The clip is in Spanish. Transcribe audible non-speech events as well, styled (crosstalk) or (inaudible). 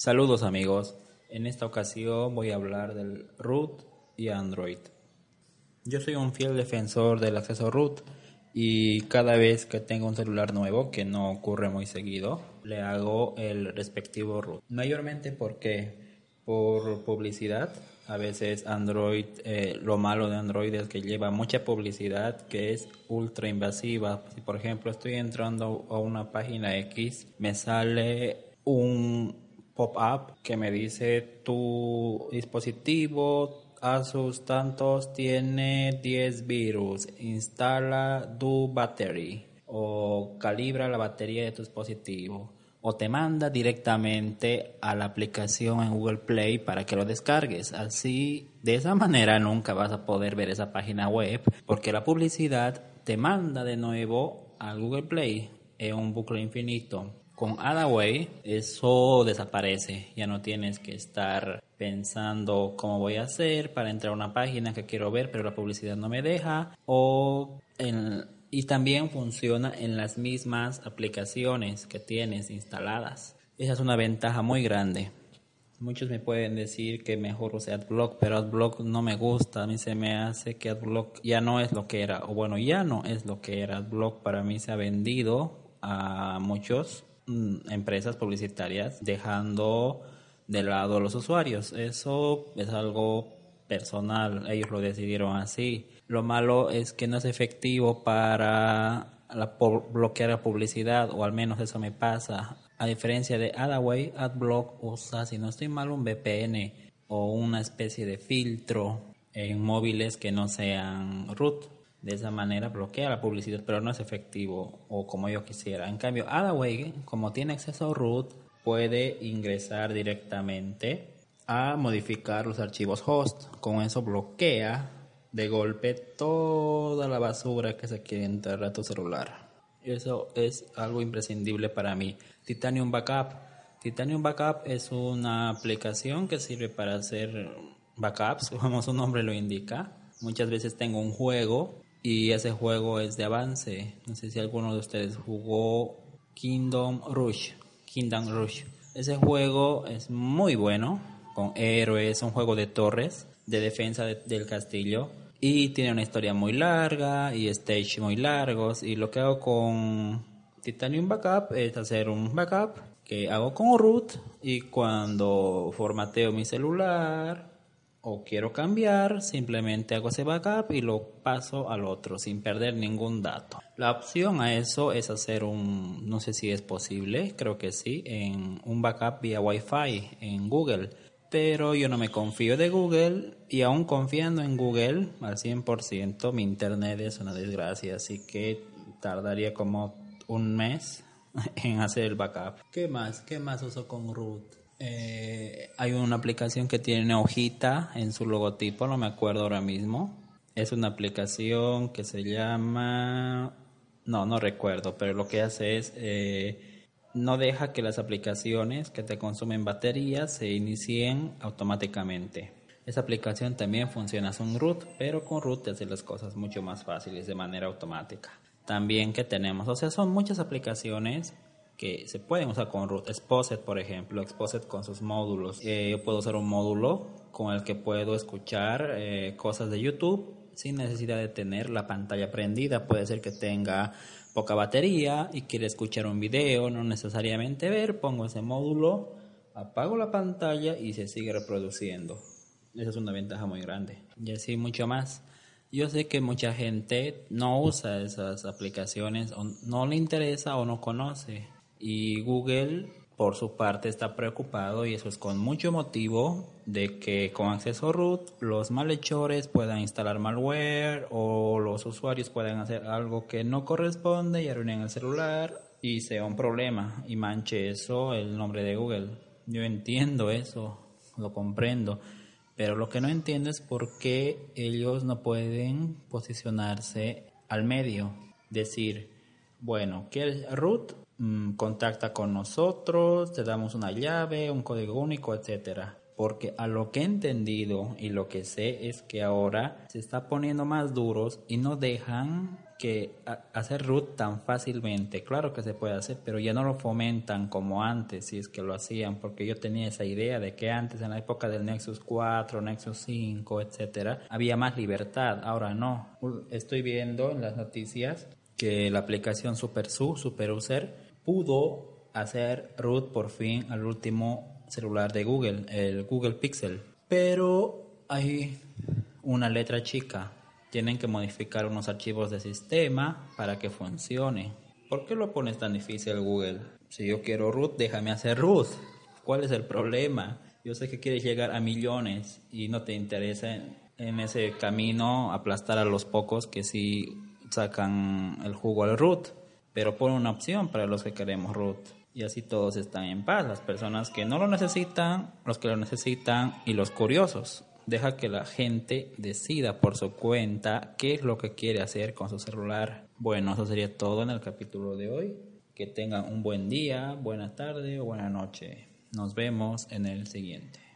Saludos amigos, en esta ocasión voy a hablar del root y Android. Yo soy un fiel defensor del acceso root y cada vez que tengo un celular nuevo, que no ocurre muy seguido, le hago el respectivo root. Mayormente porque por publicidad, a veces Android, eh, lo malo de Android es que lleva mucha publicidad que es ultra invasiva. Si por ejemplo estoy entrando a una página X, me sale un pop-up que me dice tu dispositivo Asus tantos tiene 10 virus, instala Do Battery o calibra la batería de tu dispositivo o te manda directamente a la aplicación en Google Play para que lo descargues. Así, de esa manera nunca vas a poder ver esa página web porque la publicidad te manda de nuevo a Google Play en un bucle infinito. Con Adaway eso desaparece, ya no tienes que estar pensando cómo voy a hacer para entrar a una página que quiero ver pero la publicidad no me deja o y también funciona en las mismas aplicaciones que tienes instaladas. Esa es una ventaja muy grande. Muchos me pueden decir que mejor use AdBlock, pero AdBlock no me gusta. A mí se me hace que AdBlock ya no es lo que era, o bueno, ya no es lo que era. AdBlock para mí se ha vendido a muchos empresas publicitarias dejando de lado a los usuarios. Eso es algo personal, ellos lo decidieron así. Lo malo es que no es efectivo para bloquear la publicidad, o al menos eso me pasa. A diferencia de Adaway, AdBlock usa, si no estoy mal, un VPN o una especie de filtro en móviles que no sean root. De esa manera bloquea la publicidad, pero no es efectivo o como yo quisiera. En cambio, Adaway, como tiene acceso a root, puede ingresar directamente a modificar los archivos host. Con eso bloquea de golpe toda la basura que se quiere entrar a tu celular. Eso es algo imprescindible para mí. Titanium Backup. Titanium Backup es una aplicación que sirve para hacer backups, (laughs) como su nombre lo indica. Muchas veces tengo un juego y ese juego es de avance. No sé si alguno de ustedes jugó Kingdom Rush. Kingdom Rush. Ese juego es muy bueno, con héroes, un juego de torres, de defensa del castillo. Y tiene una historia muy larga y stage muy largos. Y lo que hago con Titanium Backup es hacer un backup que hago con root y cuando formateo mi celular o quiero cambiar, simplemente hago ese backup y lo paso al otro sin perder ningún dato. La opción a eso es hacer un, no sé si es posible, creo que sí, en un backup vía Wi-Fi en Google. Pero yo no me confío de Google y aún confiando en Google al 100%, mi internet es una desgracia, así que tardaría como un mes (laughs) en hacer el backup. ¿Qué más? ¿Qué más uso con root? Eh, hay una aplicación que tiene hojita en su logotipo, no me acuerdo ahora mismo. Es una aplicación que se llama... No, no recuerdo, pero lo que hace es... Eh, no deja que las aplicaciones que te consumen baterías se inicien automáticamente. Esa aplicación también funciona con root, pero con root te hace las cosas mucho más fáciles de manera automática. También que tenemos, o sea, son muchas aplicaciones que se pueden usar con root. Exposet, por ejemplo, Exposet con sus módulos. Eh, yo puedo usar un módulo con el que puedo escuchar eh, cosas de YouTube sin necesidad de tener la pantalla prendida. Puede ser que tenga poca batería y quiere escuchar un video, no necesariamente ver, pongo ese módulo, apago la pantalla y se sigue reproduciendo. Esa es una ventaja muy grande. Y así mucho más. Yo sé que mucha gente no usa esas aplicaciones o no le interesa o no conoce y Google, por su parte, está preocupado y eso es con mucho motivo de que con acceso root los malhechores puedan instalar malware o los usuarios puedan hacer algo que no corresponde y arruinen el celular y sea un problema y manche eso el nombre de Google. Yo entiendo eso, lo comprendo, pero lo que no entiendo es por qué ellos no pueden posicionarse al medio, decir, bueno, que root Mm, contacta con nosotros, te damos una llave, un código único, etcétera. Porque a lo que he entendido y lo que sé es que ahora se está poniendo más duros y no dejan que hacer root tan fácilmente, claro que se puede hacer, pero ya no lo fomentan como antes, si es que lo hacían, porque yo tenía esa idea de que antes, en la época del Nexus 4, Nexus 5, etcétera, había más libertad, ahora no. Estoy viendo en las noticias que la aplicación SuperSU, SuperUser, pudo hacer root por fin al último celular de Google, el Google Pixel, pero hay una letra chica tienen que modificar unos archivos de sistema para que funcione. ¿Por qué lo pones tan difícil Google? Si yo quiero root, déjame hacer root. ¿Cuál es el problema? Yo sé que quieres llegar a millones y no te interesa en, ese camino aplastar a los pocos que sí sacan el jugo al root. Pero pon una opción para los que queremos root. Y así todos están en paz. Las personas que no lo necesitan, los que lo necesitan y los curiosos deja que la gente decida por su cuenta qué es lo que quiere hacer con su celular. Bueno, eso sería todo en el capítulo de hoy. Que tengan un buen día, buena tarde o buena noche. Nos vemos en el siguiente.